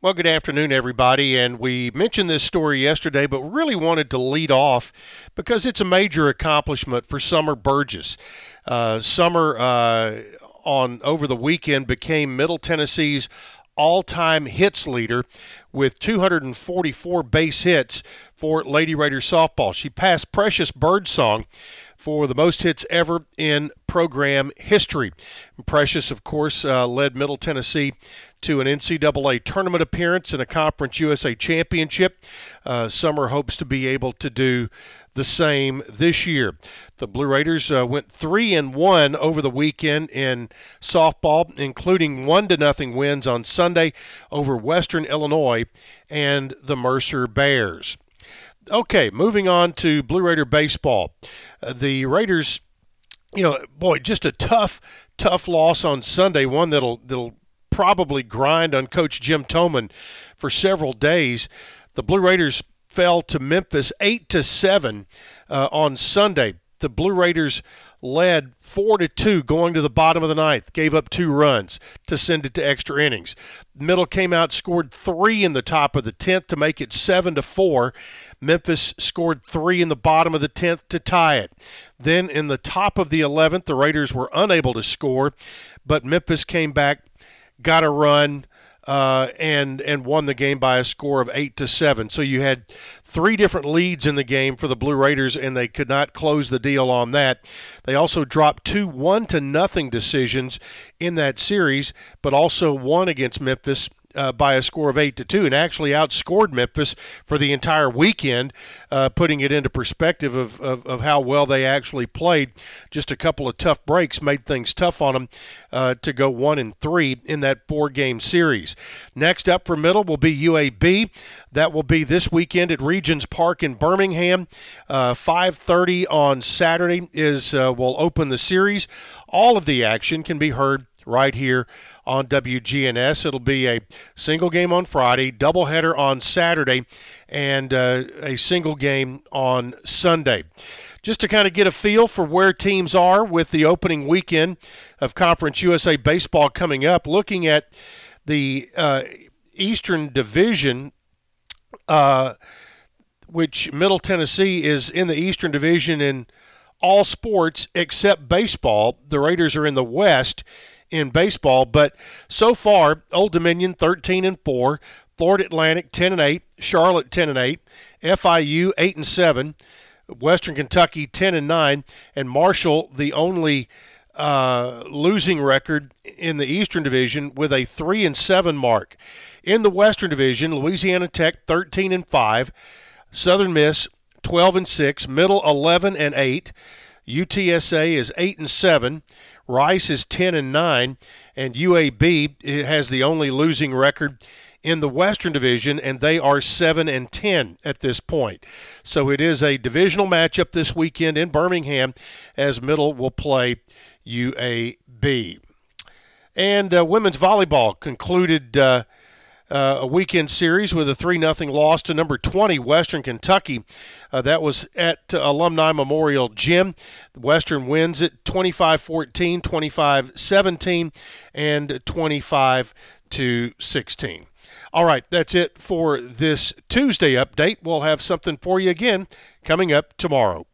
Well, good afternoon, everybody. And we mentioned this story yesterday, but really wanted to lead off because it's a major accomplishment for Summer Burgess. Uh, Summer uh, on over the weekend became Middle Tennessee's all-time hits leader with 244 base hits for Lady Raiders softball. She passed Precious Birdsong for the most hits ever in program history. Precious, of course, uh, led Middle Tennessee to an NCAA tournament appearance and a Conference USA championship. Uh, Summer hopes to be able to do the same this year. The Blue Raiders uh, went three and one over the weekend in softball, including one to nothing wins on Sunday over Western Illinois and the Mercer Bears. Okay, moving on to Blue Raider baseball. Uh, the Raiders, you know, boy, just a tough, tough loss on Sunday. One that'll that'll probably grind on Coach Jim Toman for several days. The Blue Raiders fell to Memphis eight to seven uh, on Sunday. The Blue Raiders led four to two going to the bottom of the ninth, gave up two runs to send it to extra innings. Middle came out, scored three in the top of the tenth to make it seven to four. Memphis scored three in the bottom of the tenth to tie it. Then in the top of the eleventh, the Raiders were unable to score, but Memphis came back, got a run uh, and and won the game by a score of eight to seven. So you had three different leads in the game for the Blue Raiders, and they could not close the deal on that. They also dropped two one to nothing decisions in that series, but also won against Memphis uh, by a score of eight to two, and actually outscored Memphis for the entire weekend, uh, putting it into perspective of, of, of, how well they actually played. Just a couple of tough breaks made things tough on them uh, to go one and three in that four-game series. Next up for middle will be UAB. That will be this weekend at Regions Park in Birmingham. 5:30 uh, on Saturday is uh, will open the series. All of the action can be heard right here on WGNS. It'll be a single game on Friday, doubleheader on Saturday, and uh, a single game on Sunday. Just to kind of get a feel for where teams are with the opening weekend of Conference USA baseball coming up, looking at the uh, Eastern Division. Uh, which Middle Tennessee is in the Eastern Division in all sports except baseball. The Raiders are in the West in baseball. But so far, Old Dominion 13 and 4, Florida Atlantic 10 and 8, Charlotte 10 and 8, FIU 8 and 7, Western Kentucky 10 and 9, and Marshall the only uh, losing record in the Eastern Division with a 3 and 7 mark. In the Western Division, Louisiana Tech 13 and 5, Southern Miss 12 and 6, Middle 11 and 8, UTSA is 8 and 7, Rice is 10 and 9, and UAB has the only losing record in the Western Division, and they are 7 and 10 at this point. So it is a divisional matchup this weekend in Birmingham as Middle will play UAB. And uh, women's volleyball concluded. Uh, uh, a weekend series with a 3 0 loss to number 20, Western Kentucky. Uh, that was at uh, Alumni Memorial Gym. Western wins it 25 14, 25 17, and 25 to 16. All right, that's it for this Tuesday update. We'll have something for you again coming up tomorrow.